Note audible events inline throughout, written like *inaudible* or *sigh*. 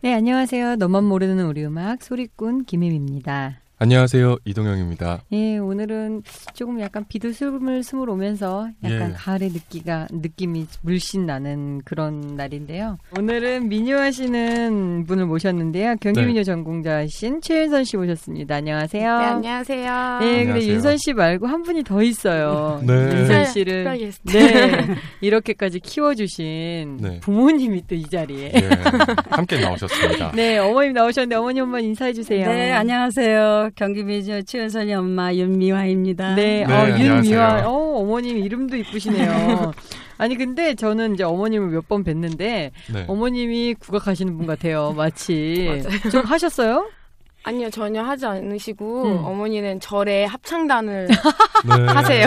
네, 안녕하세요. 너만 모르는 우리 음악 소리꾼 김혜미입니다. 안녕하세요. 이동영입니다. 예, 오늘은 조금 약간 비도 스물 스물 오면서 약간 예. 가을의 느끼가 느낌이 물씬 나는 그런 날인데요. 오늘은 미녀하시는 분을 모셨는데요. 경기미녀 전공자이신 최윤선 씨 모셨습니다. 안녕하세요. 네, 안녕하세요. 네, 근데 안녕하세요. 윤선 씨 말고 한 분이 더 있어요. 네. 윤선 씨를 특별 게스트. 네 이렇게까지 키워 주신 네. 부모님이 또 이 자리에. 예, 함께 나오셨습니다. 네, 어머님 나오셨는데 어머니 한번 인사해 주세요. 네, 안녕하세요. 경기미주 최은선이 엄마 윤미화입니다. 네, 네, 어, 윤미화. 어, 어머님 이름도 이쁘시네요. *laughs* 아니, 근데 저는 이제 어머님을 몇 번 뵀는데, 네. 어머님이 국악하시는 분 같아요, 마치. *laughs* 좀 하셨어요? 아니요, 전혀 하지 않으시고 음. 어머니는 절에 합창단을 *laughs* 네. 하세요.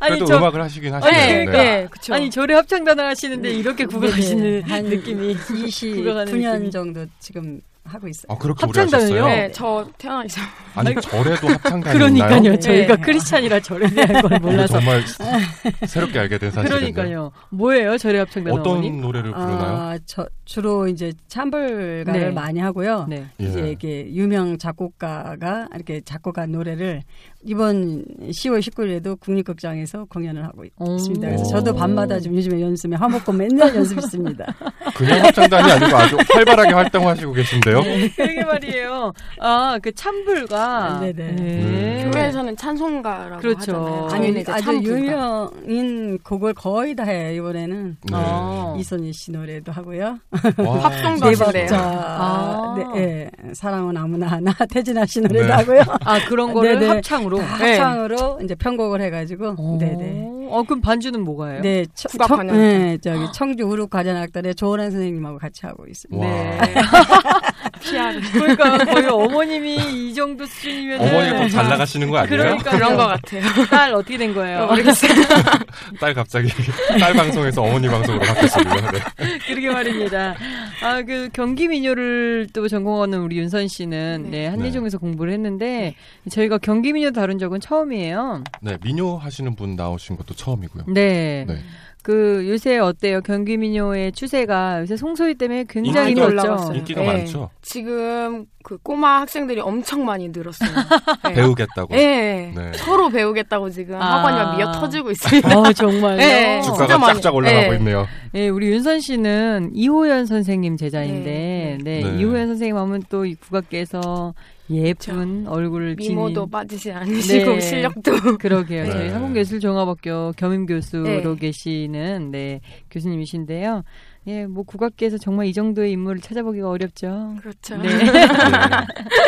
아니, 그래도 저. 음악을 하시긴 아니, 하시네요. 네. 네, 그쵸. 아니, 절에 합창단을 하시는데 이렇게 국악하시는 한 느낌이. 국악하는 29년 느낌이. 정도 지금 하고 있어요. 아, 그렇게 합창단을요? 하셨어요? 네, 저 태어나기 전. 아니, 절에도 합창단이 그러니까요. 있나요? 저희가 네. 크리스찬이라 절에 대한 걸 몰라서. 정말 새롭게 알게 된 사실이네요. 그러니까요. 뭐예요, 절에 합창단 어떤 어머님? 노래를 부르나요? 아, 저 주로 이제 참불가를 네. 많이 하고요. 네. 예. 이제 이게 유명 작곡가가 이렇게 작곡한 노래를 이번 10월 19일에도 국립극장에서 공연을 하고 오. 있습니다. 그래서 오. 저도 밤마다 좀 요즘에 연습에 화목고 맨날 *laughs* 연습했습니다. 그냥 합창단이 아니고 아주 활발하게 활동하시고 계신데요. 그러게 말이에요. 아, 그 참불가. 네네. 음. 교회에서는 찬송가라고 그렇죠. 하잖아요. 아주. 유명인 곡을 거의 다 해요 이번에는. 네. 어. 이선희 씨 노래도 하고요. 와, *laughs* 합성도 네. 박자, 아. 네, 예. 사랑은 아무나 하나 *laughs* 태진아 씨 노래도 네. 하고요. 아, 그런 거를 네네. 합창으로. 다 합창으로 이제 편곡을 해가지고, 오. 네네. 어, 그럼 반주는 뭐가요? 네, 처- 국악 청- 관현악단. 네, 저기 청주 우룩가전악단의 조은한 선생님하고 같이 하고 있습니다. 와. 네. *laughs* PR. 그러니까 *laughs* 거의 어머님이 이 정도 수준이면 어머니가 좀잘 나가시는 거 아니에요? 그러니까 그런 것 같아요. 딸 어떻게 된 거예요? *laughs* 딸 갑자기 딸 방송에서 어머니 방송으로 바뀌었습니다. 네. 그러게 말입니다. 아, 그 경기 민요를 또 전공하는 우리 윤선 씨는 네, 한예종에서 공부를 했는데 저희가 경기 민요 다룬 적은 처음이에요. 네, 민요 하시는 분 나오신 것도 처음이고요. 네. 네. 그 요새 어때요? 경기 민요의 추세가 요새 송소희 때문에 굉장히 인기가. 올라갔어요. 인기가 네. 많죠. 지금 그 꼬마 학생들이 엄청 많이 늘었어요. *laughs* 네. 배우겠다고. 네. 네. 서로 배우겠다고 지금 아. 학원이 막 미어 터지고 있습니다. 어, 정말요? 네. 주가가 진짜 많이- 쫙쫙 올라가고 네. 있네요. 네, 우리 윤선 씨는 이호연 선생님 제자인데, 네, 네. 이호연 선생님 하면 또이 국악계에서 예쁜 얼굴을 지닌 미모도 빠지지 않으시고 네. 실력도 그러게요. 네. 저희 한국예술종합학교 겸임 교수로 네. 계시는 네 교수님이신데요. 예, 뭐 국악계에서 정말 이 정도의 인물을 찾아보기가 어렵죠. 그렇죠. 네. *laughs*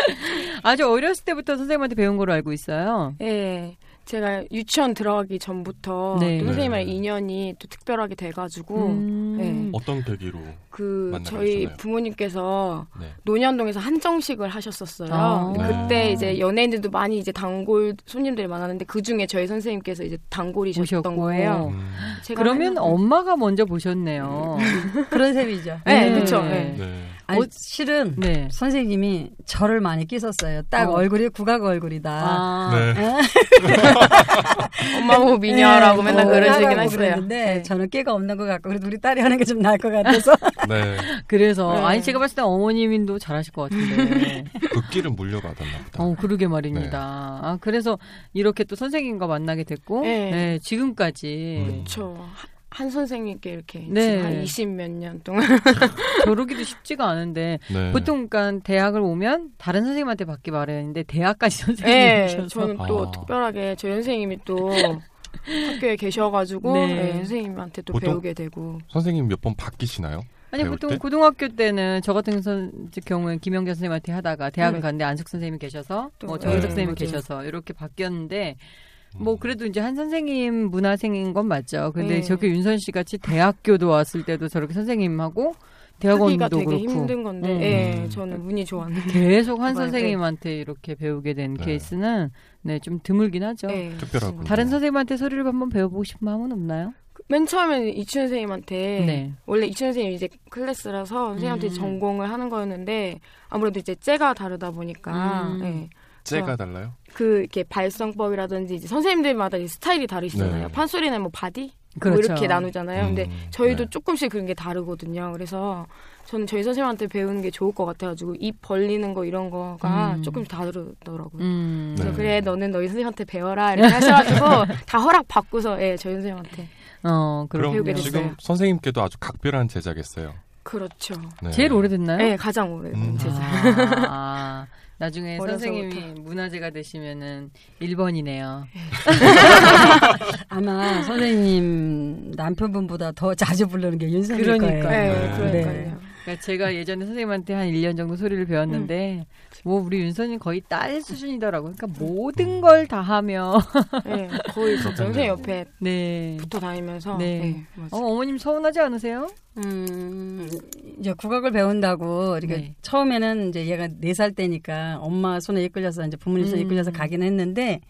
*laughs* 아주 어렸을 때부터 선생님한테 배운 걸로 알고 있어요. 예. 제가 유치원 들어가기 전부터 네. 또 선생님이랑 네. 인연이 또 특별하게 돼가지고 음. 네. 어떤 계기로? 그 저희 되셨나요? 부모님께서 네. 논현동에서 한정식을 하셨었어요. 아. 근데 네. 그때 이제 연예인들도 많이 이제 단골 손님들이 많았는데 그 중에 저희 선생님께서 이제 단골이셨던 오셨고. 거예요. 음, 제가 그러면 맨날- 엄마가 먼저 보셨네요. *laughs* 그런 셈이죠. 네, 그쵸. 네. 네. 아니, 어, 실은 네. 선생님이 저를 많이 끼었어요. 딱 어. 얼굴이 국악 얼굴이다. 아, 네. *laughs* 엄마 보고 미녀라고 네, 맨날 어, 그러시긴 했어요. 그랬는데 네. 저는 끼가 없는 것 같고 그래도 우리 딸이 하는 게 좀 나을 것 같아서 *laughs* 네. *laughs* 그래서 네. 아니 제가 봤을 때 어머님도 잘하실 것 같은데. 그 끼를 물려받았나 보다. 어, 그러게 말입니다. 아, 그래서 이렇게 또 선생님과 만나게 됐고, 네. 네, 지금까지 음. 그렇죠. 한 선생님께 이렇게 네. 지금 한20몇 년 동안 *laughs* 겨루기도 쉽지가 않은데, 네. 보통 그러니까 대학을 오면 다른 선생님한테 받기 마련인데, 대학까지 *laughs* 네, 선생님이셔서. 저는 또 아. 특별하게 저희 선생님이 또 *laughs* 학교에 계셔가지고 네. 네, 선생님한테 또 배우게 되고 선생님 몇 번 바뀌시나요? 아니 보통 때? 고등학교 때는 저 같은 선, 경우에 김영자 선생님한테 하다가 대학을 네. 갔는데 안숙 선생님이 계셔서 또, 뭐 정은석 네, 선생님이 맞아요. 계셔서 이렇게 바뀌었는데 음. 뭐 그래도 이제 한 선생님 문화생인 건 맞죠. 근데 네. 저렇게 윤선 씨 같이 대학교도 왔을 때도 저렇게 선생님하고 대학원도 되게 그렇고 힘든 건데 음. 예, 저는 운이 좋았는데 계속 한 *laughs* 선생님한테 이렇게 배우게 된 네. 케이스는 네 좀 드물긴 하죠. 예. 특별하군요. 다른 선생님한테 소리를 한번 배워보고 싶은 마음은 없나요? 맨 처음에는 이춘희 선생님한테 네. 원래 이춘희 선생님 이제 클래스라서 선생님한테 음. 전공을 하는 거였는데 아무래도 이제 제가 다르다 보니까 음. 예. 제가 달라요? 그 이렇게 발성법이라든지 이제 선생님들마다 이제 스타일이 다르시잖아요. 네. 판소리는 뭐 바디 뭐 그렇죠. 이렇게 나누잖아요. 근데 음, 저희도 네. 조금씩 그런 게 다르거든요. 그래서 저는 저희 선생님한테 배우는 게 좋을 것 같아가지고 입 벌리는 거 이런 거가 음. 조금씩 다르더라고요. 음. 그래서 네. 그래 너는 너희 선생님한테 배워라 이렇게 하셔가지고 *laughs* 다 허락 받고서 예 저희 선생님한테 어, 그럼 배우게. 됐어요. 지금 선생님께도 아주 각별한 제자겠어요. 그렇죠. 네. 제일 오래됐나요? 네 가장 오래된 음. 제자. 아, 나중에. 선생님이 문화재가 되시면은 1번이네요. *laughs* 아마 선생님 남편분보다 더 자주 부르는 게 윤선일 그러니까요. 거예요. 네, 네. 그러니까요. 그러니까 제가 예전에 선생님한테 한 1년 정도 소리를 배웠는데 뭐 우리 윤선이 거의 딸 수준이더라고요. 그러니까 모든 걸 다 하며 네, 거의. 선생님 옆에 네. 붙어 다니면서 네. 네, 어. 어머님 서운하지 않으세요? 음, 이제 국악을 배운다고 이렇게 네. 처음에는 이제 얘가 네 살 때니까 엄마 손에 이끌려서 이제 부모님 손에 음. 이끌려서 가긴 했는데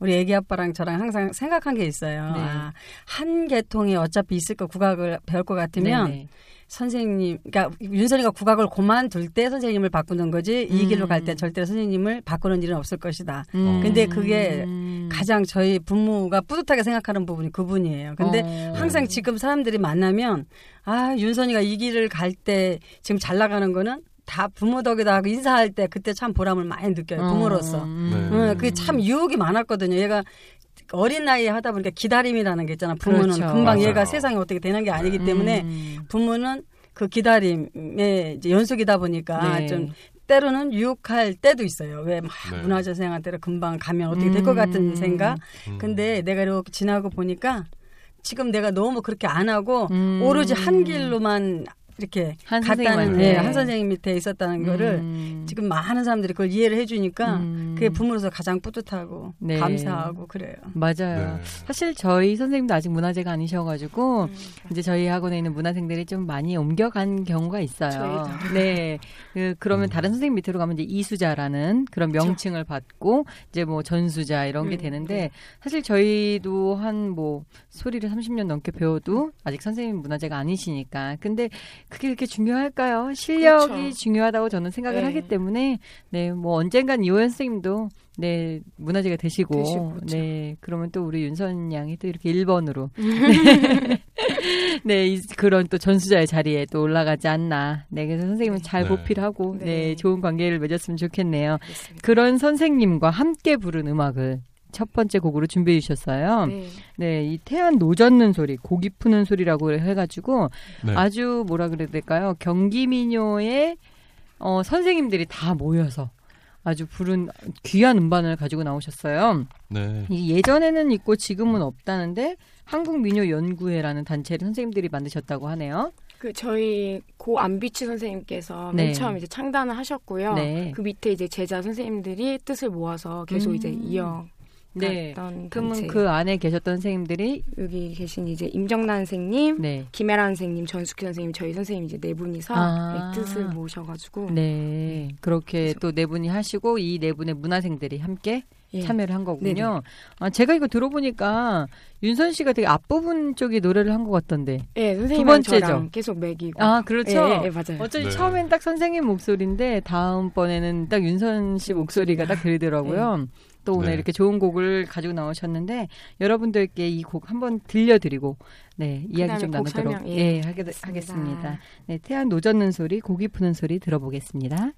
우리 애기 아빠랑 저랑 항상 생각한 게 있어요. 네. 아, 한 계통이 어차피 있을 거 국악을 배울 것 같으면 네네. 선생님, 그러니까 윤선이가 국악을 그만둘 때 선생님을 바꾸는 거지 이 음. 길로 갈 때 절대 선생님을 바꾸는 일은 없을 것이다. 음. 근데 그게 음. 가장 저희 부모가 뿌듯하게 생각하는 부분이 그분이에요. 근데 어. 항상 지금 사람들이 만나면 아 윤선이가 이 길을 갈 때 지금 잘 나가는 거는 다 부모 덕이다 하고 인사할 때 그때 참 보람을 많이 느껴요 부모로서. 음. 네. 응, 그게 참 유혹이 많았거든요. 얘가 어린 나이에 하다 보니까 기다림이라는 게 있잖아. 부모는 그렇죠. 금방 맞아요. 얘가 세상이 어떻게 되는 게 아니기 때문에 음. 부모는 그 기다림의 이제 연속이다 보니까 네. 좀 때로는 유혹할 때도 있어요. 왜막 네. 문화재생한테는 금방 가면 어떻게 될 것 같은 음. 생각. 음. 근데 내가 이렇게 지나고 보니까 지금 내가 너무 그렇게 안 하고 음. 오로지 한 길로만 이렇게 한 갔다는. 예, 한 선생님 밑에 있었다는 거를 음. 지금 많은 사람들이 그걸 이해를 해주니까 음. 그게 부모로서 가장 뿌듯하고 네. 감사하고 그래요. 맞아요. 네. 사실 저희 선생님도 아직 문화재가 아니셔가지고 음. 이제 저희 학원에 있는 문화생들이 좀 많이 옮겨간 경우가 있어요. 저희도. 네. 그, 그러면 음. 다른 선생님 밑으로 가면 이제 이수자라는 그런 명칭을 받고 이제 뭐 전수자 이런 게 음, 되는데 네. 사실 저희도 한 뭐 소리를 30년 넘게 배워도 아직 선생님 문화재가 아니시니까. 근데 그게 그렇게 중요할까요? 실력이 그렇죠. 중요하다고 저는 생각을 네. 하기 때문에 네, 뭐 언젠간 이호연 선생님도 네, 문화재가 되시고, 되시고, 그렇죠. 네, 그러면 또 우리 윤선 양이 또 이렇게 1번으로 *laughs* 네, 네, 이- 그런 또 전수자의 자리에 또 올라가지 않나. 네, 그래서 선생님은 잘 네. 보필 하고 네. 네. 좋은 관계를 맺었으면 좋겠네요. 그렇습니다. 그런 선생님과 함께 부른 음악을 첫 번째 곡으로 준비해 주셨어요. 네. 네. 이 태안 노젓는 소리, 고기 푸는 소리라고 해가지고 네. 아주 뭐라 그래야 될까요? 경기민요의 어, 선생님들이 다 모여서 아주 부른 귀한 음반을 가지고 나오셨어요. 네. 이 예전에는 있고 지금은 없다는데 한국민요연구회라는 단체를 선생님들이 만드셨다고 하네요. 그 저희 고 안비치 선생님께서 네. 맨 처음 이제 창단을 하셨고요. 네. 그 밑에 이제 제자 선생님들이 뜻을 모아서 계속 음. 이제 이어 네. 그러면 단체. 그 안에 계셨던 선생님들이 여기 계신 이제 임정란 선생님, 네. 김혜란 선생님, 전숙희 선생님, 저희 선생님 이제 네 분이서 아. 네, 뜻을 모셔가지고 네. 그렇게 또 네 분이 하시고 이 네 분의 문화생들이 함께 예. 참여를 한 거군요. 아, 제가 이거 들어보니까 윤선 씨가 되게 앞부분 쪽에 노래를 한 것 같던데. 예, 선생님이랑 번째죠. 저랑 계속 매기고. 아, 그렇죠. 예, 예, 예, 맞아요. 어쩐지 네. 처음엔 딱 선생님 목소리인데 다음번에는 딱 윤선 씨 목소리가 딱 들리더라고요. 또 오늘 네. 이렇게 좋은 곡을 가지고 나오셨는데 여러분들께 이 곡 한번 들려드리고 네 이야기 좀 나누도록 설명, 예, 예, 하게, 하겠습니다. 하겠습니다. 네 태안 노젓는 소리 고기 푸는 소리 들어보겠습니다.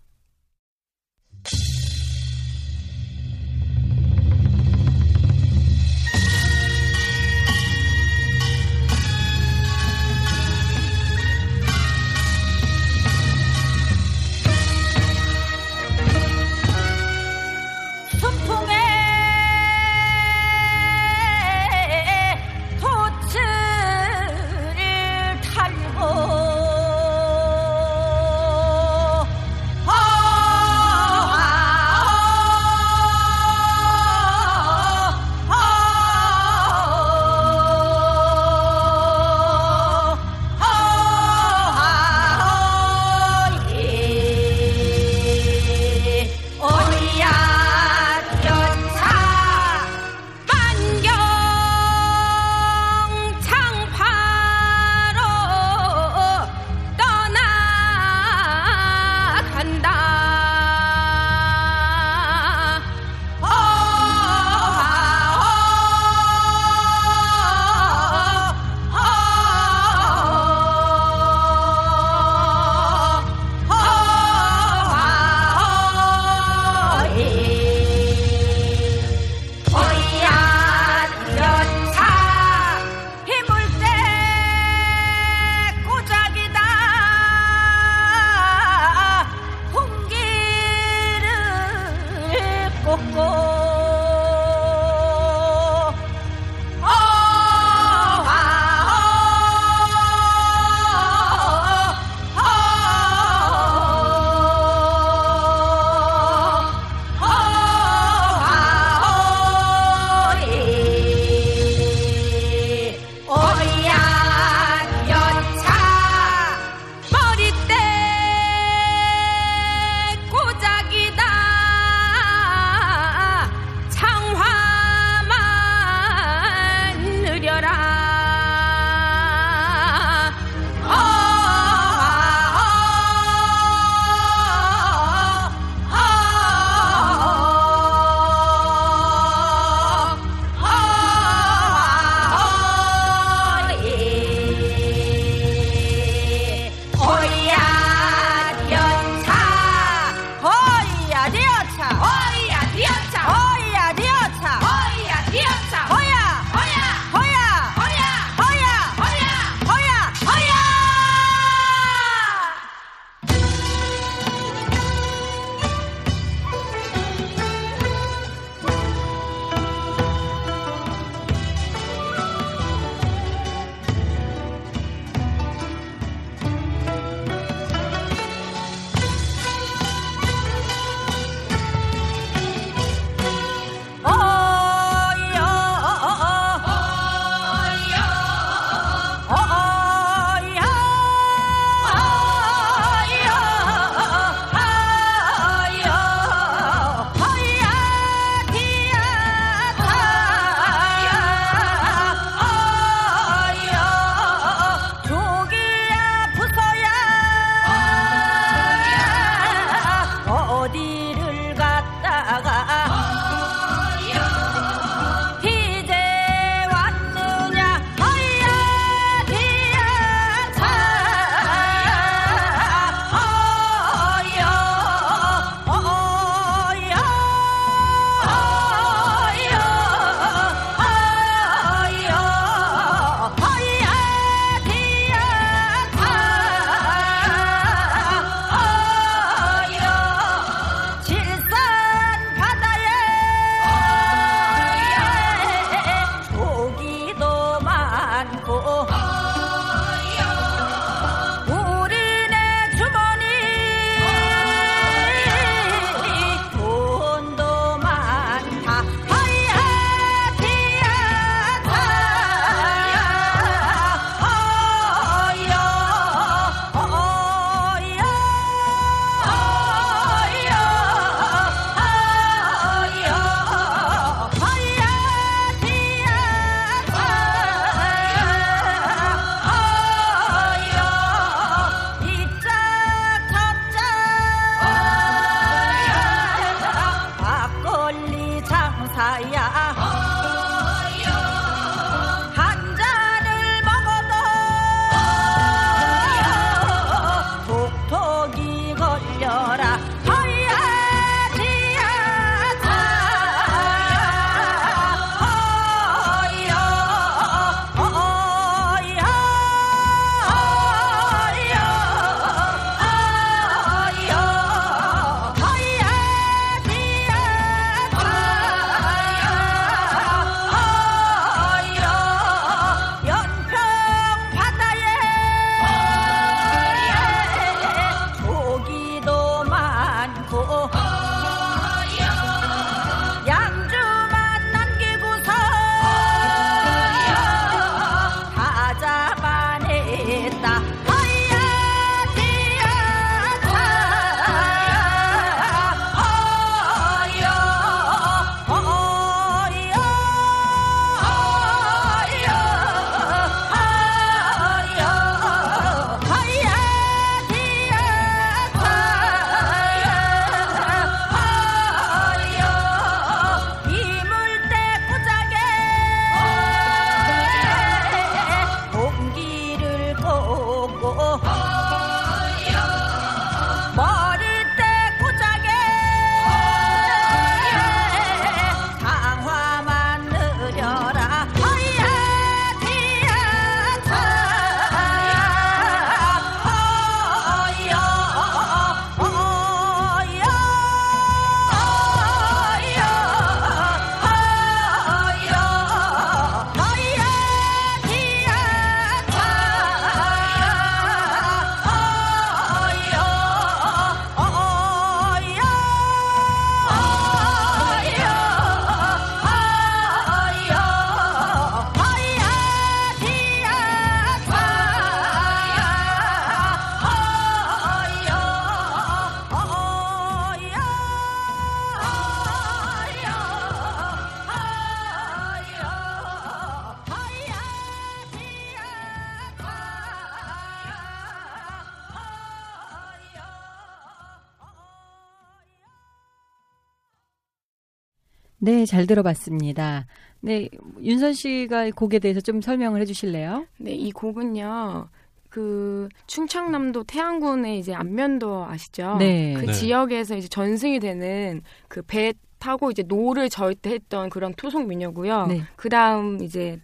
네, 잘 들어봤습니다. 네, 윤선 씨가 곡에 대해서 좀 설명을 해주실래요? 네, 이 곡은요. 그 충청남도 태안군의 이제 안면도 아시죠? 네. 그 네. 지역에서 이제 전승이 되는 그 배 타고 이제 노를 절 때 했던 그런 토속 민요고요. 네. 그 다음 이제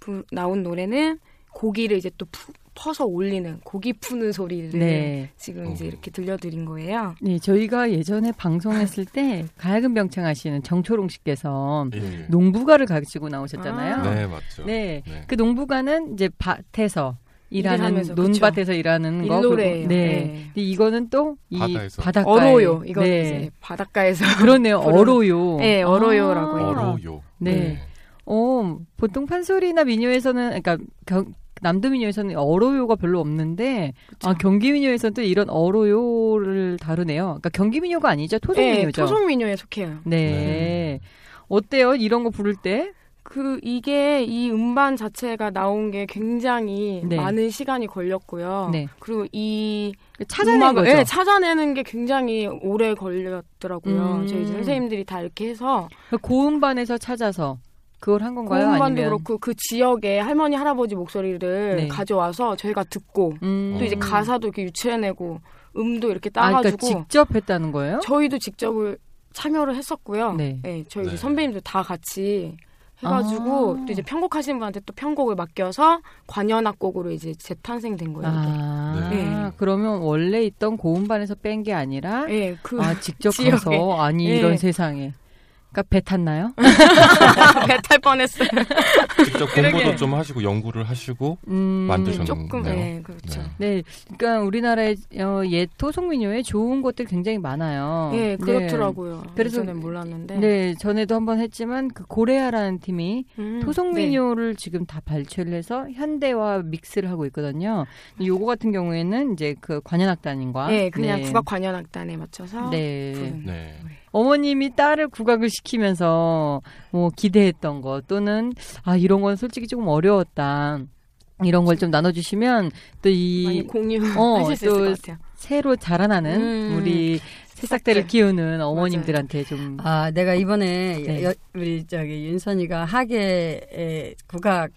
부- 나온 노래는 고기를 이제 또 푸- 퍼서 올리는 고기 푸는 소리를 네. 지금 이제 어. 이렇게 들려드린 거예요. 네, 저희가 예전에 방송했을 때 가야금 병창 하시는 정초롱 씨께서 예. 농부가를 가지고 나오셨잖아요. 아. 네, 맞죠. 네. 네. 그 농부가는 이제 밭에서 일하는 논밭에서 일하는 거. 그리고- 네. 네. 근데 이거는 또 이. 바닷가에 어로요. 이거는 네. 이제 바닷가에서 그러네요. 어로요. 네, 어로요라고 아. 해요. 어로요. 네. 어, 보통 판소리나 민요에서는 그러니까 경- 남도 민요에서는 어로요가 별로 없는데 그쵸. 아, 경기 민요에서는 또 이런 어로요를 다루네요. 그러니까 경기 민요가 아니죠. 토속 네, 민요죠. 토속 민요에 속해요. 네. 네. 어때요? 이런 거 부를 때? 그 이게 이 음반 자체가 나온 게 굉장히 네. 많은 시간이 걸렸고요. 네. 그리고 이 찾아낸 거죠. 네, 찾아내는 게 굉장히 오래 걸렸더라고요. 음. 저희 선생님들이 다 이렇게 해서 고음반에서 찾아서 그걸 한 건가요? 고음반도 아니면 그렇고 그 지역의 할머니 할아버지 목소리를 네. 가져와서 저희가 듣고 음. 또 이제 가사도 이렇게 유추해내고 음도 이렇게 아, 그러니까 따가지고 직접 했다는 거예요? 저희도 직접을 참여를 했었고요. 네. 네. 저희 네. 선배님들 다 같이 해가지고 아. 또 이제 편곡하시는 분한테 또 편곡을 맡겨서 관현악곡으로 이제 재탄생된 거예요. 이게. 아, 네. 그러면 원래 있던 고음반에서 뺀 게 아니라 네, 그 아, 직접. *laughs* 가서 아니 네. 이런 세상에. 그러니까 배 탔나요? *laughs* 배 탈 뻔했어요. 직접 그러게. 공부도 좀 하시고 연구를 하시고 음, 만드셨- 조금 네. 네, 그렇죠. 네. 네, 그러니까 우리나라의 어, 옛 토속 민요에 좋은 것들 굉장히 많아요. 네, 그렇더라고요. 그래서- 그래서 는 몰랐는데. 네, 전에도 한번 했지만 그 고레아라는 팀이 음, 토속 네. 민요를 지금 다 발췌를 해서 현대와 믹스를 하고 있거든요. 요거 같은 경우에는 이제 그 관현악단인과 네, 그냥 국악 관현악단에 맞춰서 네. 부른. 네. 어머님이 딸을 국악을 시키면서 뭐 기대했던 거 또는 아 이런 건 솔직히 조금 어려웠다. 이런 걸 좀 나눠주시면 또 이 공유하실 어, 수 있을 또것 같아요. 새로 자라나는 음, 우리 새싹들을 새싹들. 키우는 어머님들한테 좀 아, 내가 이번에 네. 여- 우리 저기 윤선이가 하계에 국악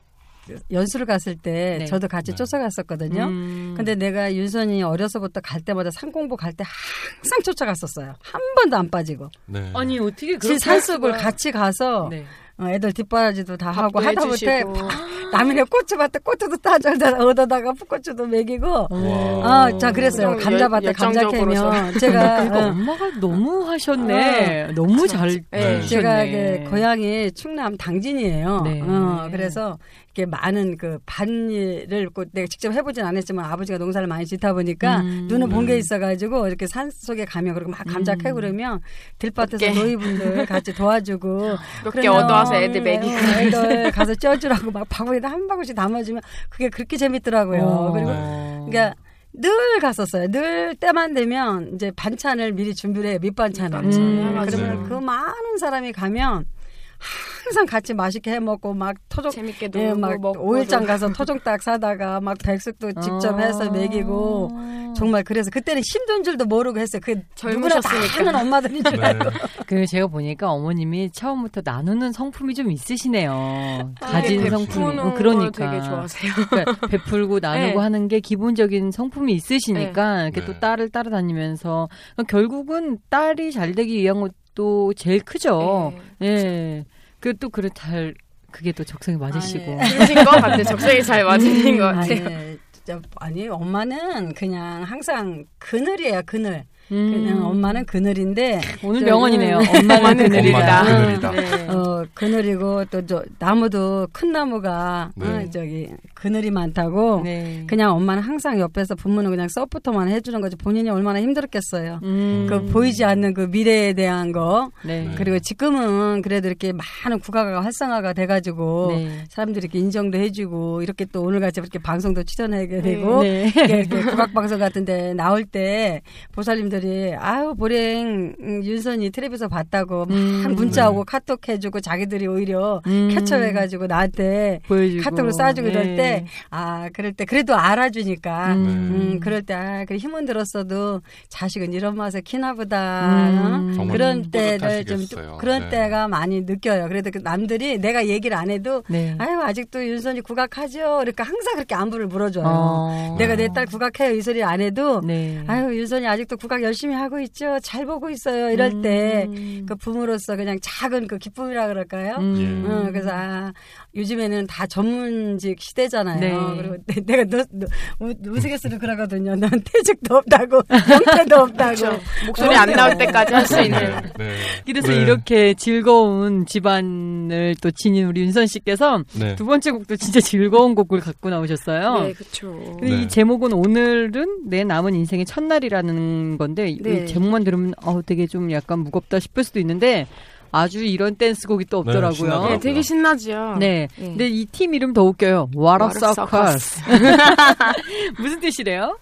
연수를 갔을 때 네. 저도 같이 네. 쫓아갔었거든요. 음, 근데 내가 윤선이 어려서부터 갈 때마다 산공부 갈 때 항상 쫓아갔었어요. 한 번도 안 빠지고. 네. 아니 어떻게 질 산속을 같이 가서 네. 어, 애들 뒷바라지도 다 하고 하다 못해 해주시고. 남이네 고추밭에 고추도 따져다 얻어다가 풋고추도 먹이고 와. 아, 자 그랬어요. 그 감자밭에 열- 감자. 캐면 제가 *laughs* 그러니까 어, 엄마가 너무 하셨네. 너무 잘 네. 제가 그 고향이 충남 당진이에요. 네. 어, 그래서 이렇게 많은 그 반일을 꼭 내가 직접 해보진 않았지만 아버지가 농사를 많이 짓다 보니까 음. 눈은 본게 있어가지고 이렇게 산 속에 가면 그리고 막 감자 음. 캐고 그러면 들밭에서 몇 개. 노이분들 같이 도와주고 *laughs* 몇개 그러면, 얻어와서 애들 먹이고. 어, 애들 가서 쪄주라고 막 바구니에다 한 바구씩 담아주면 그게 그렇게 재밌더라고요. 어. 그리고 네. 그러니까 늘 갔었어요. 늘 때만 되면 이제 반찬을 미리 준비를 해요. 밑반찬을. 밑반찬 음. 그러면 그 많은 사람이 가면 항상 같이 맛있게 해 먹고 막 토종 재밌게 예, 놀고 막 먹고 오일장 가서 토종닭 사다가 막 백숙도 직접 아. 해서 먹이고 정말 그래서 그때는 힘든 줄도 모르고 했어요. 그 누구나 다 젊으셨으니까. 하는 엄마들인 줄 알고. 네. 그 제가 보니까 어머님이 처음부터 나누는 성품이 좀 있으시네요. 가진 되게 성품이. 베푸는 어, 걸 그러니까. 되게 좋아하세요. 그러니까 베풀고 *laughs* 나누고 네. 하는 게 기본적인 성품이 있으시니까 이렇게 네. 또 딸을 따라다니면서 결국은 딸이 잘 되기 위한 것 도 제일 크죠. 예. 그 또 그래 잘 그게 또 적성에 맞으시고. 아니, 그러신 것 같아요. 적성이 잘 맞으신 것 같아요. 아니, 진짜 아니 엄마는 그냥 항상 그늘이에요. 그늘. 음. 그냥 엄마는 그늘인데 오늘 저- 명언이네요. 음. 엄마는 엄마는 그늘이다. 엄마는 그늘이다. 네. 어 그늘이고 또 저 나무도 큰 나무가 네. 어, 저기 그늘이 많다고 네. 그냥 엄마는 항상 옆에서 부모는 그냥 서포터만 해주는 거지 본인이 얼마나 힘들었겠어요. 음. 그 보이지 않는 그 미래에 대한 거 네. 네. 그리고 지금은 그래도 이렇게 많은 국가가 활성화가 돼가지고 네. 사람들이 이렇게 인정도 해주고 이렇게 또 오늘같이 이렇게 방송도 출연하게 되고 네. 이렇게, 이렇게 국악 방송 같은데 나올 때 보살님들이 아유 보랭 음, 윤선이 텔레비에서 봤다고 막 음. 문자 오고 카톡 해주고 자기들이 오히려 음. 캐쳐해가지고 나한테 보여주고 카톡으로 쏴주고 이럴 네. 때, 아, 그럴 때, 그래도 알아주니까, 음. 음, 그럴 때, 아, 그래, 힘은 들었어도 자식은 이런 맛에 키나보다. 음. 어? 그런 때를 좀. 그런 네. 때가 많이 느껴요. 그래도 그 남들이 내가 얘기를 안 해도, 네. 아유, 아직도 윤선이 국악하죠? 그러니까 항상 그렇게 안부를 물어줘요. 어. 내가 내 딸 국악해요. 이 소리 안 해도, 네. 아유, 윤선이 아직도 국악 열심히 하고 있죠? 잘 보고 있어요. 이럴 때, 음. 그 부모로서 그냥 작은 그 기쁨이라 그 럴까요? 음. 어, 그래서 아, 요즘에는 다 전문직 시대잖아요. 네. 그리고 내- 내가 너, 너 우- 우스갯소리 그러거든요. 넌 퇴직도 없다고, 형태도 없다고. 그렇죠. 목소리 안 나올 때까지 할 수 있는. 네, 네. 그래서 네. 이렇게 즐거운 집안을 또 지닌 우리 윤선 씨께서 네. 두 번째 곡도 진짜 즐거운 곡을 갖고 나오셨어요. 네, 그렇죠. 근데 네. 이 제목은 오늘은 내 남은 인생의 첫날이라는 건데 이 네. 제목만 들으면 어 되게 좀 약간 무겁다 싶을 수도 있는데 아주 이런 댄스곡이 또 네, 없더라고요. 네, 되게 신나죠. 네. 네. 근데 이 팀 이름 더 웃겨요. What a Circus. *laughs* 무슨 뜻이래요?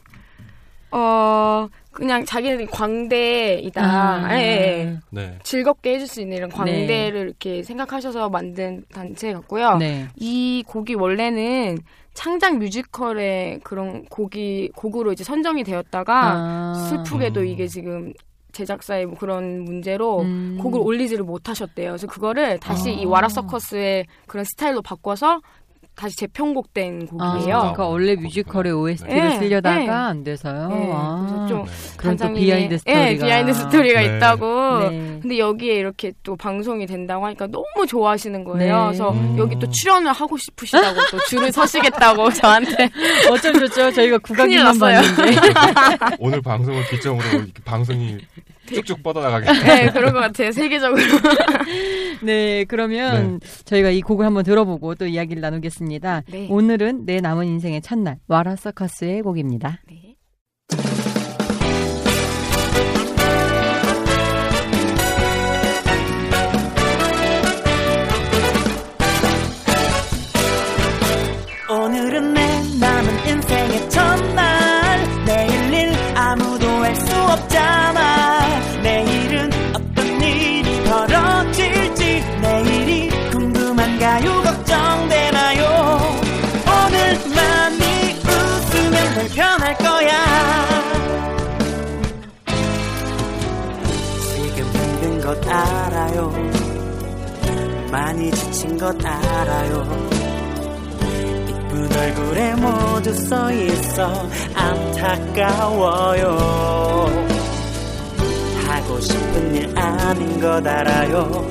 어, 그냥 자기네들이 광대이다. 아. 예, 예. 네. 즐겁게 해줄 수 있는 이런 광대를 이렇게 생각하셔서 만든 단체 같고요. 네. 이 곡이 원래는 창작 뮤지컬의 그런 곡이 곡으로 이제 선정이 되었다가 아. 슬프게도 음. 이게 지금 제작사의 뭐 그런 문제로 음. 곡을 올리지를 못하셨대요. 그래서 그거를 다시 아. 이 와라 서커스의 그런 스타일로 바꿔서 다시 재편곡된 아, 곡이에요. 그러니까 원래 뮤지컬의 OST를 네. 쓰려다가 네. 안 돼서요. 네, 아. 그래서 좀 네. 그런 또 behind story가. 네, behind story가 네. 있다고. 네. 근데 여기에 이렇게 또 방송이 된다고 하니까 너무 좋아하시는 거예요. 네. 그래서 음. 여기 또 출연을 하고 싶으시다고 또 줄을 서시겠다고 *laughs* 저한테. 어쩜 좋죠. 저희가 났어요. 봤는데. *laughs* 오늘 방송을 기점으로 이렇게 방송이 쭉쭉 뻗어나가게. 네, 그런 것 같아요. 세계적으로. *laughs* 네, 그러면 저희가 이 곡을 한번 들어보고 또 이야기를 나누겠습니다. 네. 오늘은 내 남은 인생의 첫날 와라 서커스의 곡입니다. 네. 많이 지친 것 알아요. 이쁜 얼굴에 모두 써 있어 안타까워요. 하고 싶은 일 아닌 것 알아요.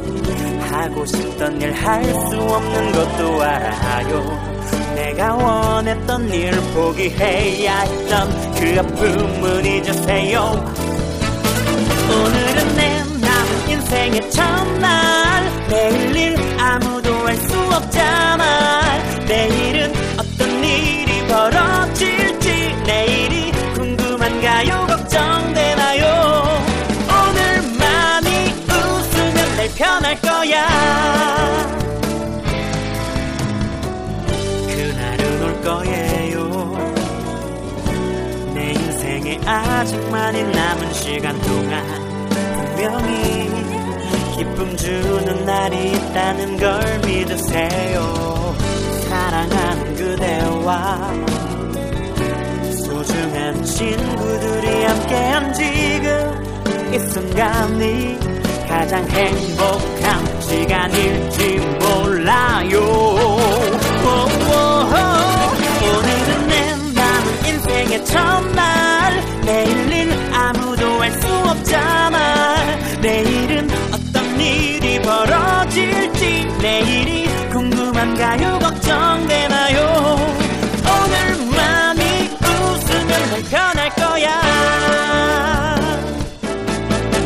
하고 싶던 일 할 수 없는 것도 알아요. 내가 원했던 일 포기해야 했던 그 아픔은 잊으세요. 오늘은 내 남은 인생의 첫날 내일 일 아무도 알 수 없잖아 내일은 어떤 일이 벌어질지 내일이 궁금한가요? 걱정되나요? 오늘만이 웃으면 늘 편할 거야. 그날은 올 거예요. 내 인생에 아직 많이 남은 시간 동안 날이 있다는 걸 믿으세요. 사랑하는 그대와 소중한 친구들이 함께한 지금 이 순간이 가장 행복한 시간일지 몰라요. 오늘은 내 남은 인생의 첫날. 내일 일 아무도 알 수 없잖아. 내일은 내일이 궁금한가요? 걱정되나요? 오늘만이 웃으면 늘 편할 거야.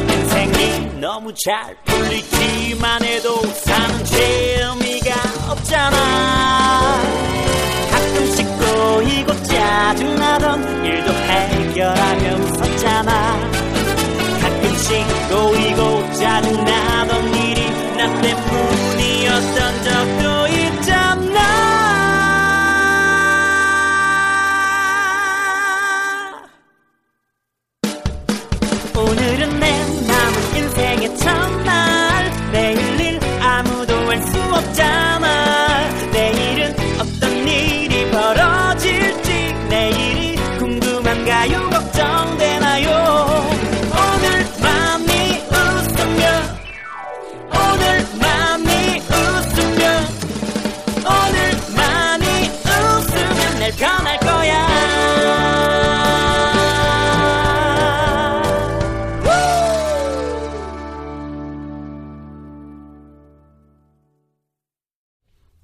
인생이 너무 잘 풀리기만 해도 사는 재미가 없잖아. 가끔씩 꼬이고 짜증나던 일도 해결하며 웃었잖아. 가끔씩 꼬이고 짜증나던 일이 나 때문이었던 적도 있잖아. 오늘은 내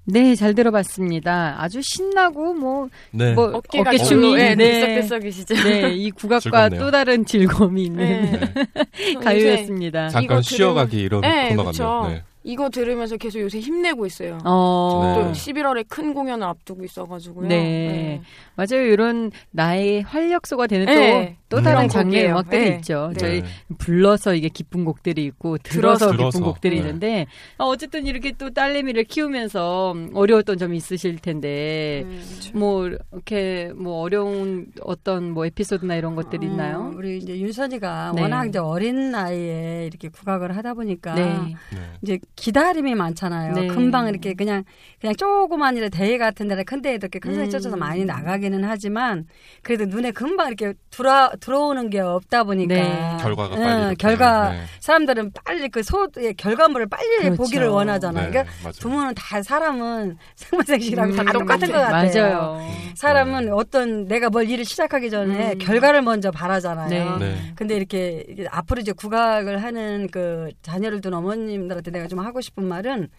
네, 잘 들어봤습니다. 아주 신나고 뭐, 네. 뭐 어깨가 어깨춤이 네, 네. 들썩들썩이시죠. 네, 이 국악과 즐겁네요. 또 다른 즐거움이 있는 네. *laughs* 가요였습니다. 잠깐 이거 쉬어가기 이런 네, 코너가 그쵸. 네요. 네. 이거 들으면서 계속 요새 힘내고 있어요. 어, 또 네. 11월에 큰 공연을 앞두고 있어가지고요. 네. 맞아요. 이런 나의 활력소가 되는 네. 또, 또 다른 장르의 곡이에요. 음악들이 네. 있죠. 네. 저희 네. 불러서 이게 기쁜 곡들이 있고 들어서, 들어서. 기쁜 곡들이 네. 있는데 어, 어쨌든 이렇게 또 딸내미를 키우면서 어려웠던 점이 있으실 텐데 음. 뭐 이렇게 뭐 어려운 어떤 뭐 에피소드나 이런 것들이 어, 있나요? 우리 이제 윤선이가 네. 워낙 이제 어린 나이에 이렇게 국악을 하다 보니까 네. 네. 이제 기다림이 많잖아요. 네. 금방 이렇게 그냥 그냥 조그만 일에 대회 같은 데나 큰 데에도 이렇게 큰 소리 음. 쳐서 많이 나가 기는 하지만 그래도 눈에 금방 이렇게 들어 들어오는 게 없다 보니까 네. 결과가 응, 빨리 이렇게. 결과 네. 사람들은 빨리 그 소의 결과물을 빨리 그렇죠. 보기를 원하잖아요. 네, 그러니까 맞아요. 부모는 다 사람은 생물생식이랑 음, 다 똑같은 것 같아요. 맞아요. 사람은 네. 어떤 내가 뭘 일을 시작하기 전에 음. 결과를 먼저 바라잖아요. 네. 네. 근데 이렇게 앞으로 이제 국악을 하는 그 자녀를 둔 어머님들한테 내가 좀 하고 싶은 말은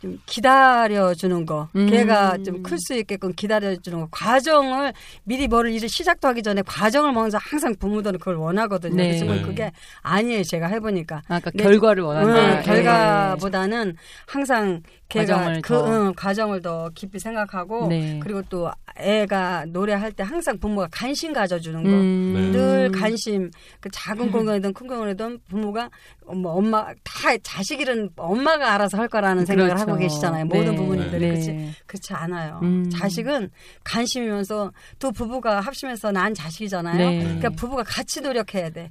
좀 기다려주는 거. 음. 걔가 좀 클 수 있게끔 기다려주는 거. 과정을 미리 뭐를 일을 시작도 하기 전에 과정을 먼저 항상 부모들은 그걸 원하거든요. 네. 그렇지만 네. 그게 아니에요. 제가 해보니까. 아까 네. 결과를 원한다. 응, 예. 결과보다는 항상 걔가 과정을 그 더. 응, 과정을 더 깊이 생각하고 네. 그리고 또 애가 노래할 때 항상 부모가 관심 가져주는 거. 음. 네. 늘 관심 그 작은 공연이든 큰 공연이든 부모가 뭐 엄마 다 자식 일은 엄마가 알아서 할 거라는 생각을 그렇죠. 하고 계시잖아요 네. 모든 부모님들이 네. 그렇지 그렇지 않아요 음. 자식은 관심이면서 또 부부가 합심해서 난 자식이잖아요 네. 그러니까 부부가 같이 노력해야 돼뭐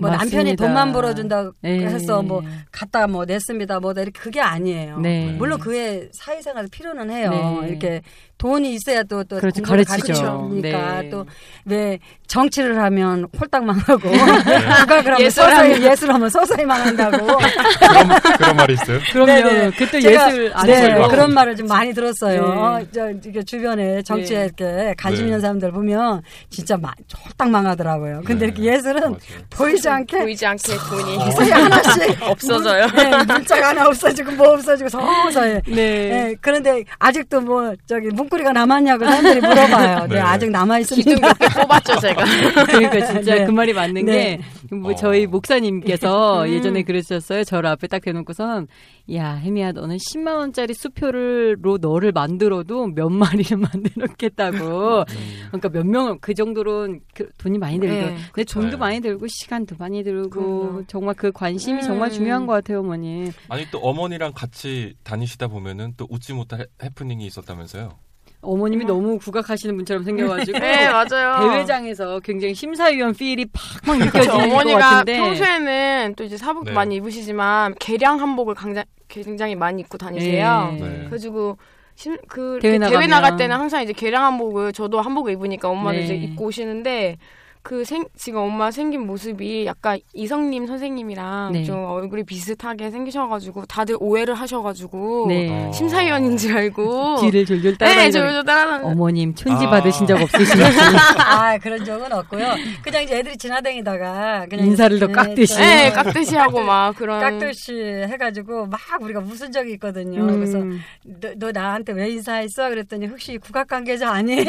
남편이 맞습니다. 돈만 벌어준다 네. 해서 뭐 갖다 뭐 냈습니다 뭐다 이렇게 그게 아니에요 네. 물론 그의 사회생활 필요는 해요 네. 이렇게 돈이 있어야 또 또 그렇죠. 가르치죠. 네. 또왜 정치를 하면 홀딱 망하고 국악을 하면 예술 서서히 하면. 예술하면 서서히 망한다고. 그런, 그런 말이 있어요? 그럼요. 제가, 예술 안 네, 예술가. 그런 말을 좀 많이 들었어요. 네. 어, 저 주변에 정치에 네. 이렇게 관심 네. 있는 사람들 보면 진짜 막 홀딱 망하더라고요. 근데 네. 이렇게 예술은 맞아요. 보이지 않게 보이지 않게 돈이 서서히 하나씩 *laughs* 없어져요. 물, 네, 물자가 하나 없어지고 뭐 없어지고 서서히. *laughs* 네. 네, 그런데 아직도 뭐 저기 문고리가 남았냐고 사람들이 물어봐요. 네, *laughs* 네. 아직 남아 있습니다. 몇개 뽑았죠 제가. 그러니까 진짜 네. 그 말이 맞는 네. 게뭐 어. 저희 목사님께서 음. 예전에 그러셨어요. 저를 앞에 딱 대놓고선 야 혜미야 너는 10만 원짜리 수표를로 너를 만들어도 몇 마리를 *laughs* 만들었겠다고. 그러니까 몇명그 정도로 그 돈이 많이 들고 네, 근데 돈도 네. 많이 들고 시간도 많이 들고 그럼요. 정말 그 관심이 음. 정말 중요한 것 같아요 어머니. 아니 또 어머니랑 같이 다니시다 보면은 또 웃지 못할 해- 해프닝이 있었다면서요? 어머님이 너무 국악하시는 분처럼 생겨가지고 네 맞아요. 대회장에서 굉장히 심사위원 필이 팍팍 그쵸, 느껴지는 것 어머니가 같은데. 평소에는 또 이제 사복도 네. 많이 입으시지만 개량 한복을 굉장히, 굉장히 많이 입고 다니세요. 네. 네. 그래가지고 심, 그 대회 대회. 나갈 때는 항상 이제 개량 한복을 저도 한복을 입으니까 엄마도 네. 이제 입고 오시는데 그 생, 지금 엄마 생긴 모습이 약간 이성님 선생님이랑 네. 좀 얼굴이 비슷하게 생기셔가지고 다들 오해를 하셔가지고 네. 어. 심사위원인 줄 알고 뒤를 졸졸 네, 따라다니는 저저 따라다니 어머님 촌지 아. 받으신 적 없으신지 *laughs* 아 그런 적은 없고요. 그냥 이제 애들이 지나다니다가 그냥 인사를 더 네, 깎듯이. 저- 네, 깍듯이 하고 막 그런 깍듯이 해가지고 막 우리가 웃은 적이 있거든요. 음. 그래서 너, 너 나한테 왜 인사했어? 그랬더니 혹시 국악 관계자 아니에요?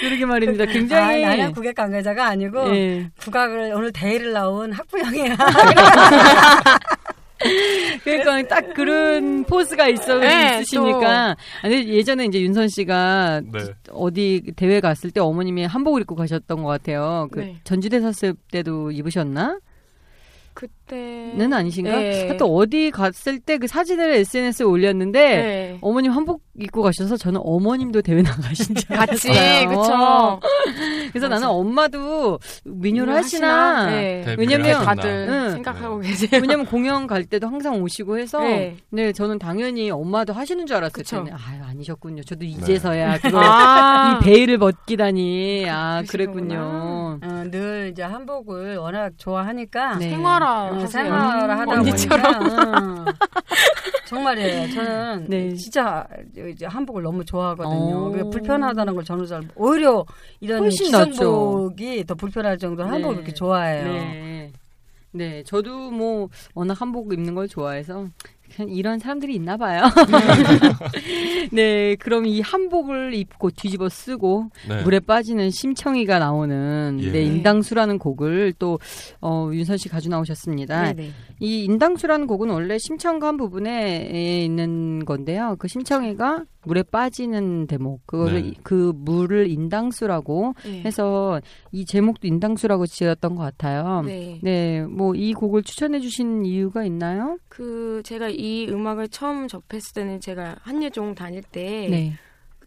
그러게 말입니다. 아, *laughs* 굉장히 나는 국악 관계자가 아니고 예. 국악을 오늘 대회를 나온 학부형이야. *laughs* 그러니까 딱 그런 포스가 있어 네, 있으시니까. 아니 예전에 이제 윤선 씨가 네. 어디 대회 갔을 때 어머님이 한복을 입고 가셨던 것 같아요. 그 네. 전주대 샀을 때도 입으셨나? 그때 는 아니신가? 네. 하여튼 어디 갔을 때 그 사진을 SNS에 올렸는데 네. 어머님 한복 입고 가셔서 저는 어머님도 대회 나가신 줄 같이 알았어요. 그쵸. *laughs* 그래서 맞아. 나는 엄마도 민요를 하시나? 네. 데뷔를 왜냐면. 다들 응. 생각하고 계세요. 왜냐면 공연 갈 때도 항상 오시고 해서 네. 네. 저는 당연히 엄마도 하시는 줄 알았을 그쵸. 텐데 아유 아니셨군요. 저도 이제서야 *laughs* 그거 아, 이 베일을 벗기다니 아. 그랬군요. 어, 늘 이제 한복을 워낙 좋아하니까 네. 생활화 어. 생활을 하다 언니처럼. 보니까 어. 정말이에요. 저는 네. 진짜 이제 한복을 너무 좋아하거든요. 어. 불편하다는 걸 저는 잘 오히려 이런. 기성복이 더 불편할 정도로 한복을 네. 그렇게 좋아해요. 네. 네, 저도 뭐 워낙 한복 입는 걸 좋아해서 이런 사람들이 있나 봐요. *laughs* 네, 그럼 이 한복을 입고 뒤집어 쓰고 네. 물에 빠지는 심청이가 나오는 예. 네, 인당수라는 곡을 또 어, 윤선 씨 가져 나오셨습니다. 네네. 이 인당수라는 곡은 원래 심청간 부분에 있는 건데요. 그 심청이가 물에 빠지는 대목, 그거를 네. 이- 그 물을 인당수라고 네. 해서 이 제목도 인당수라고 지었던 것 같아요. 네. 네, 뭐이 곡을 추천해 주신 이유가 있나요? 그 제가 이 음악을 처음 접했을 때는 제가 한예종 다닐 때 네.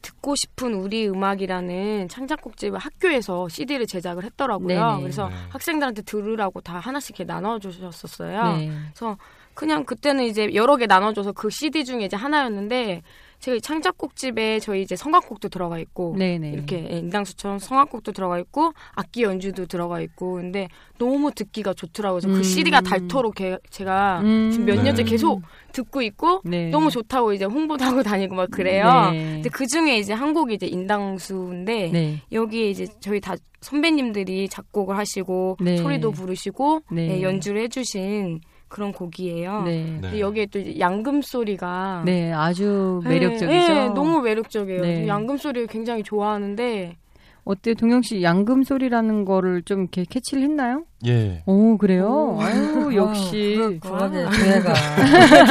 듣고 싶은 우리 음악이라는 창작곡집을 학교에서 CD를 제작을 했더라고요. 네네. 그래서 네. 학생들한테 들으라고 다 하나씩 이렇게 나눠주셨었어요. 네. 그래서 그냥 그때는 이제 여러 개 나눠줘서 그 CD 중에 이제 하나였는데 제가 이 창작곡집에 저희 이제 성악곡도 들어가 있고 네, 네. 이렇게 인당수처럼 성악곡도 들어가 있고 악기 연주도 들어가 있고 근데 너무 듣기가 좋더라고요. 그래서 음. 그 CD가 닳도록 게- 제가 음. 지금 몇 년째 네. 계속 듣고 있고 네. 너무 좋다고 이제 홍보도 하고 *laughs* 다니고 막 그래요. 네. 근데 그 중에 이제 한 곡이 이제 인당수인데 네. 여기에 이제 저희 다 선배님들이 작곡을 하시고 네. 소리도 부르시고 네. 네, 연주를 해주신 그런 곡이에요. 네. 네. 근데 여기에 또 양금 소리가 네, 아주 네, 매력적이죠. 네, 너무 매력적이에요. 네. 양금 소리를 굉장히 좋아하는데 어때 동영 씨 양금 소리라는 거를 좀 이렇게 캐치를 했나요? 예. 오, 그래요? 오. 아유, 역시 그 국악의 조예가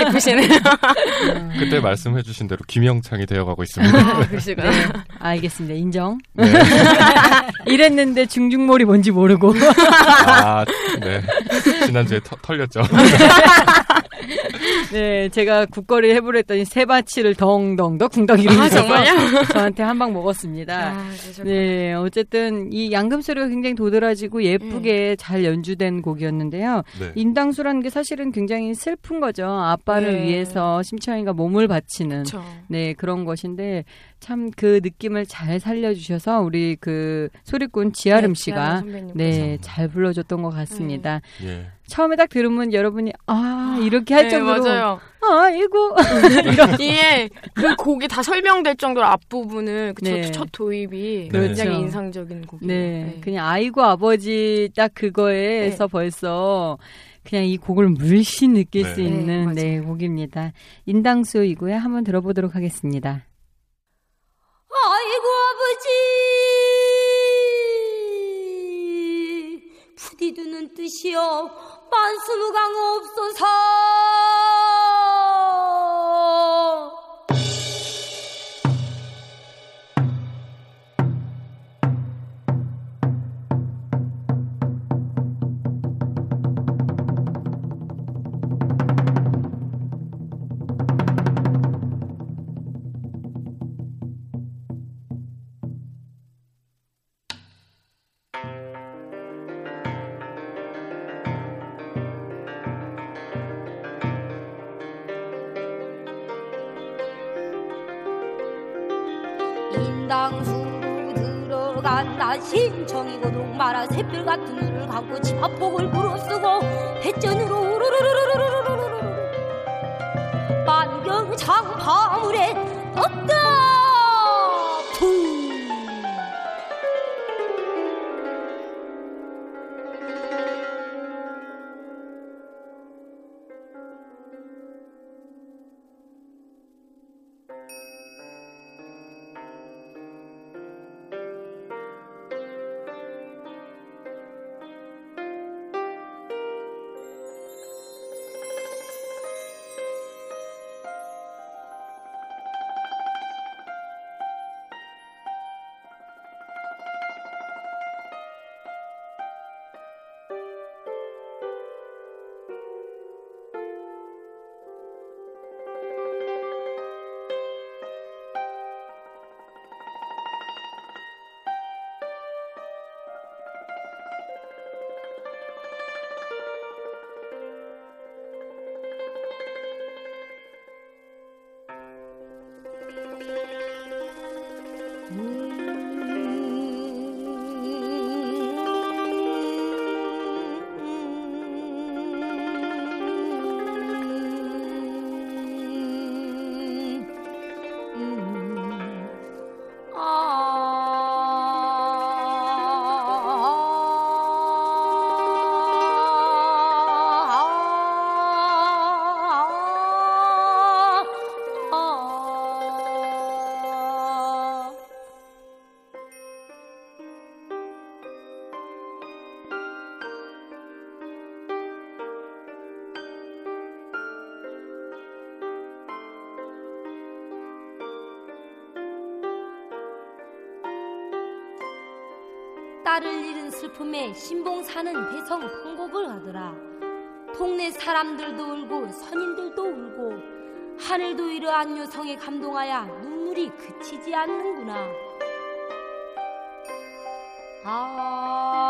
기쁘시네요. *laughs* 그때 말씀해주신 대로 김영창이 되어가고 있습니다. 아, 그러시구나. 네, 알겠습니다. 인정. 네. *laughs* 이랬는데 중중몰이 뭔지 모르고. 아, 네. 지난주에 터, 털렸죠. *laughs* 네, 제가 국거리 해보려 했더니 세바치를 덩덩 더 궁덩 아, 정말요? 저한테 한 방 먹었습니다. 아, 그러셨구나. 네, 어쨌든 이 양금 소리가 굉장히 도드라지고 예쁘게 잘 연주된 곡이었는데요. 네. 인당수라는 게 사실은 굉장히 슬픈 거죠. 아빠를 네. 위해서 심청이가 몸을 바치는 그쵸. 네 그런 것인데 참 그 느낌을 잘 살려주셔서 우리 그 소리꾼 지아름 네, 씨가. 네 잘 불러줬던 것 같습니다. 예. 처음에 딱 들으면 여러분이 아 이렇게 할 네, 정도로 맞아요. 아이고 *laughs* 이게 *laughs* 그 곡이 다 설명될 정도로 앞부분을 그 네. 첫, 첫 도입이 그렇죠. 굉장히 인상적인 곡이에요. 네, 그냥 아이고 아버지 딱 그거에서 벌써 그냥 이 곡을 물씬 느낄 네. 수 네, 있는. 네, 곡입니다. 인당수이고요. 한번 들어보도록 하겠습니다. 아이고 아버지! 부디두는 뜻이여 만수무강 없소서 같은 딸을 잃은 슬픔에 신봉 사는 대성 통곡을 하더라. 동네 사람들도 울고 선인들도 울고 하늘도 이러한 요성에 감동하여 눈물이 그치지 않는구나. 아, 아,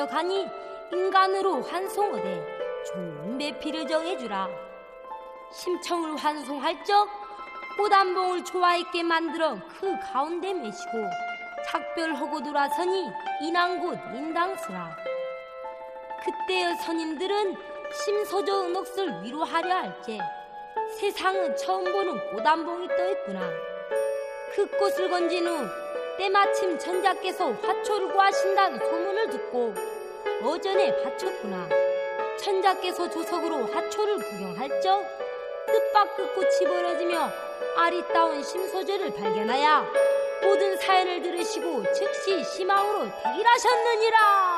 늦어가니 인간으로 환송하되 좋은 배필을 정해주라. 심청을 환송할 적 꽃안봉을 좋아있게 만들어 그 가운데 매시고 작별하고 돌아서니 인왕곳 인당수라. 그때의 선인들은 심소저 은옥을 위로하려 할제 세상은 처음 보는 꽃안봉이 떠있구나. 그 꽃을 건진 후 때마침 전자께서 화초를 구하신다는 소문을 듣고 어전에 바쳤구나. 천자께서 조석으로 화초를 구경할 적 뜻밖의 꽃이 벌어지며 아리따운 심소재를 발견하여 모든 사연을 들으시고 즉시 희망으로 대길하셨느니라.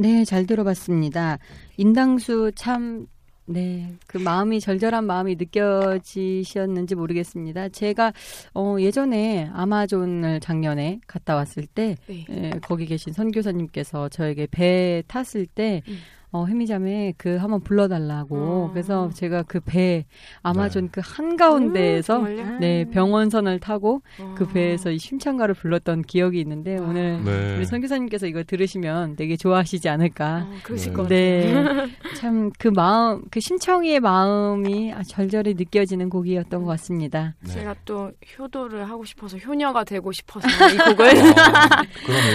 네, 잘 들어봤습니다. 인당수 참, 네, 그 마음이, 절절한 마음이 느껴지셨는지 모르겠습니다. 제가, 어, 예전에 아마존을 작년에 갔다 왔을 때, 네. 예, 거기 계신 선교사님께서 저에게 배 탔을 때, 음. 어, 혜미자매 그 한번 불러달라고. 어. 그래서 제가 그 배, 아마존 그 한가운데에서, 음? 네, 병원선을 타고 어. 그 배에서 이 심창가를 불렀던 기억이 있는데, 오늘 네. 우리 선교사님께서 이거 들으시면 되게 좋아하시지 않을까. 어, 그러실 네. 것 같아요. 네. *laughs* 참 그 마음, 그 심청이의 마음이 아, 절절히 느껴지는 곡이었던 것 같습니다. 네. 제가 또 효도를 하고 싶어서 효녀가 되고 싶어서 이 *laughs* 곡을 아,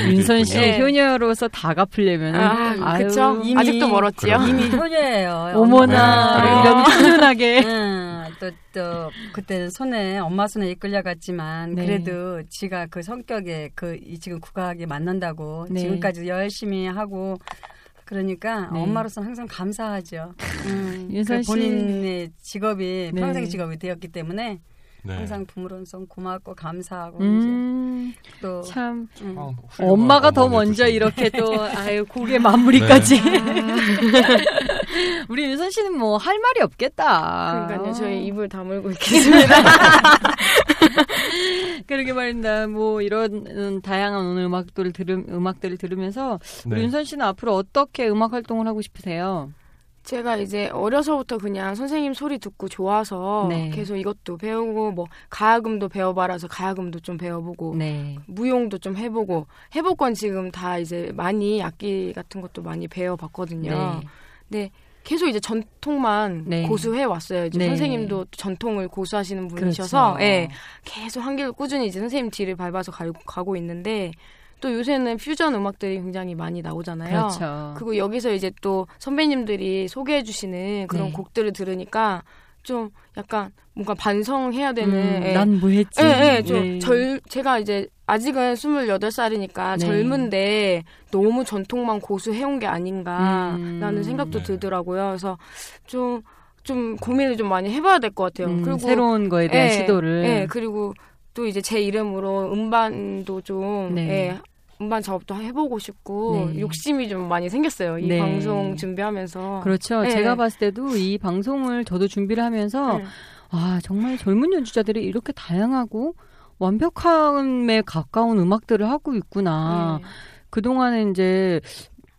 윤선 씨 있군요. 네. 효녀로서 다 갚으려면 아, 그쵸? 이미- 아직도 멀었지요. 그럼요. 이미 *laughs* 효녀예요. 어머나 네. 이런 훈훈하게 응, 또, 또, 그때 손에, 엄마 손에 이끌려갔지만, 네. 그래도 지가 그 성격에 그, 이 지금 국악에 만난다고, 네. 지금까지 열심히 하고, 그러니까 네. 엄마로서는 항상 감사하죠. 음, 윤선 그 씨. 본인의 직업이 네. 평생 직업이 되었기 때문에 네. 항상 부모로서 고맙고 감사하고 음, 이제 또참 음. 아, 엄마가 더 먼저. 이렇게 또 *laughs* 아유 곡의 마무리까지 네. *laughs* 우리 윤선 씨는 뭐 할 말이 없겠다. 그러니까요. 저희 입을 다물고 *laughs* 있겠습니다. 그러게 말입니다. 뭐 이런 음, 다양한 오늘 음악들을 들음 음악들을 들으면서 우리 네. 윤선 씨는 앞으로 어떻게 음악 활동을 하고 싶으세요? 제가 이제 어려서부터 그냥 선생님 소리 듣고 좋아서 네. 계속 이것도 배우고 뭐 가야금도 배워봐라서 가야금도 좀 배워보고 네. 무용도 좀 해보고 해볼 건 지금 다 이제 많이 악기 같은 것도 많이 배워봤거든요. 근데 계속 이제 전통만 네. 고수해 왔어요. 이제 네. 선생님도 전통을 고수하시는 분이셔서 그렇죠. 예, 계속 한 길을 꾸준히 이제 선생님 뒤를 밟아서 가, 가고 있는데 또 요새는 퓨전 음악들이 굉장히 많이 나오잖아요. 그렇죠. 그리고 여기서 이제 또 선배님들이 소개해 주시는 그런 네. 곡들을 들으니까 좀 약간 뭔가 반성해야 되는 예. 난뭐 했지? 예, 예, 좀 네. 절, 제가 이제 아직은 28살이니까 네. 젊은데 너무 전통만 고수해온 게 아닌가라는 음. 생각도 네. 들더라고요. 그래서 좀, 좀 고민을 좀 많이 해봐야 될 것 같아요. 음, 그리고 새로운 거에 대한 예, 시도를 예, 그리고 또 이제 제 이름으로 음반도 좀, 네. 예, 음반 작업도 해보고 싶고 네. 욕심이 좀 많이 생겼어요. 이 네. 방송 준비하면서. 그렇죠. 예. 제가 봤을 때도 이 방송을 저도 준비를 하면서 예. 아 정말 젊은 연주자들이 이렇게 다양하고 완벽함에 가까운 음악들을 하고 있구나. 예. 그동안에 이제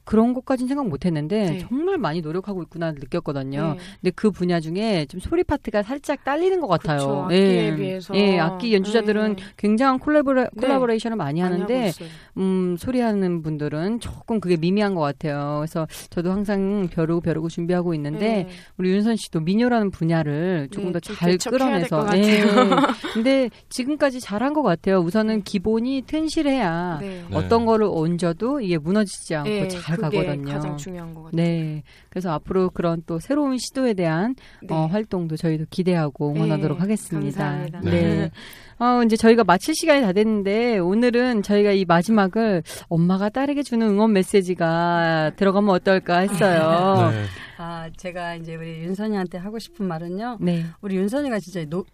그런 것까지는 생각 못 했는데 네. 정말 많이 노력하고 있구나 느꼈거든요. 예. 근데 그 분야 중에 좀 소리 파트가 살짝 딸리는 것 같아요. 그쵸, 악기에 비해서. 예, 악기 연주자들은 음. 굉장한 콜라보레, 네. 콜라보레이션을 많이 하는데. 음, 소리하는 분들은 조금 그게 미미한 것 같아요. 그래서 저도 항상 벼르고 벼르고 준비하고 있는데 네. 우리 윤선 씨도 민요라는 분야를 조금 네, 더좀잘 끌어내서. 네. *laughs* 근데 지금까지 잘한 것 같아요. 우선은 기본이 튼실해야 네. 네. 어떤 거를 얹어도 이게 무너지지 않고 예, 잘 가거든요. 가장 중요한 것 같아요. 네. 그래서 앞으로 그런 또 새로운 시도에 대한 네. 어, 활동도 저희도 기대하고 응원하도록 네, 하겠습니다. 감사합니다. 네. *laughs* 어, 이제 저희가 마칠 시간이 다 됐는데 오늘은 저희가 이 마지막을 엄마가 딸에게 주는 응원 메시지가 들어가면 어떨까 했어요. *laughs* 네. 아, 제가 이제 우리 윤선이한테 하고 싶은 말은요. 네. 우리 윤선이가 진짜 노,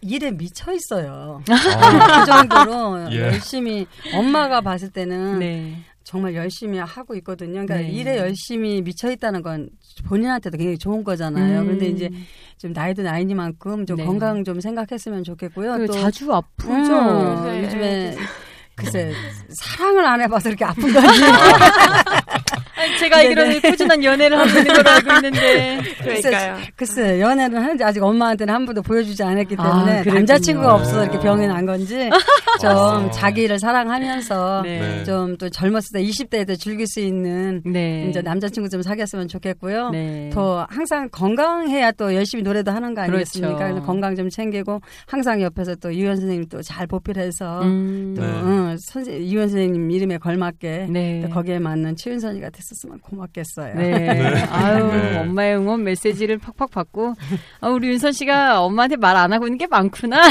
일에 미쳐 있어요. 아, *laughs* 그 정도로 예. 열심히 엄마가 봤을 때는 네. 정말 열심히 하고 있거든요. 그러니까 네. 일에 열심히 미쳐 있다는 건 본인한테도 굉장히 좋은 거잖아요. 음. 그런데 이제 좀 나이도 나이니만큼 좀 네. 건강 좀 생각했으면 좋겠고요. 또 자주 아프죠. 음, 네. 요즘에 *laughs* 글쎄 사랑을 안 해봐서 이렇게 아픈 건지 아니, *laughs* 제가 알기로는 꾸준한 연애를 하고 있는 걸로 알고 있는데. 그러니까요. 글쎄 연애를 하는지 아직 엄마한테는 한 번도 보여주지 않았기 아, 때문에 그랬군요. 남자친구가 없어서 네. 이렇게 병이 난 건지 *laughs* 좀 아. 자기를 사랑하면서 네. 네. 좀또 젊었을 때 20대 때 즐길 수 있는 네. 이제 남자친구 좀 사귀었으면 좋겠고요. 네. 더 항상 건강해야 또 열심히 노래도 하는 거 아니겠습니까? 그렇죠. 건강 좀 챙기고 항상 옆에서 또 유현 선생님 또 잘 보필해서 음. 또 네. 응, 선생 유현 선생님 이름에 걸맞게 네. 또 거기에 맞는 최윤선이가 됐었으면 고맙겠어요. *laughs* 네. 아유, 네. 엄마의 응원 메시지를 팍팍 받고. 아, 우리 윤선 씨가 엄마한테 말 안 하고 있는 게 많구나. *laughs*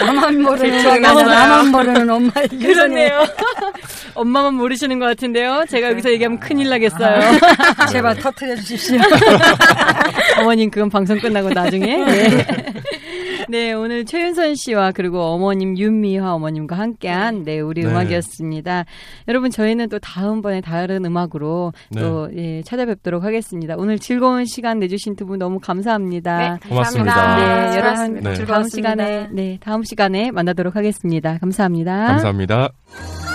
나만 모르는. 나만 모르는 엄마의 그러네요. *laughs* 엄마만 모르시는 것 같은데요. 제가 여기서 얘기하면 큰일 나겠어요. 제발 터트려 주십시오. 어머님, 그건 방송 끝나고 나중에. 네. *laughs* 네, 오늘 최윤선 씨와 그리고 어머님 윤미화 어머님과 함께한 네, 우리 네. 음악이었습니다. 여러분 저희는 또 다음번에 다른 음악으로 네. 또 예, 찾아뵙도록 하겠습니다. 오늘 즐거운 시간 내주신 두 분 너무 감사합니다. 네, 고맙습니다. 감사합니다. 네, 여러분. 네. 다음. 시간에 네 다음 시간에 만나도록 하겠습니다. 감사합니다. 감사합니다.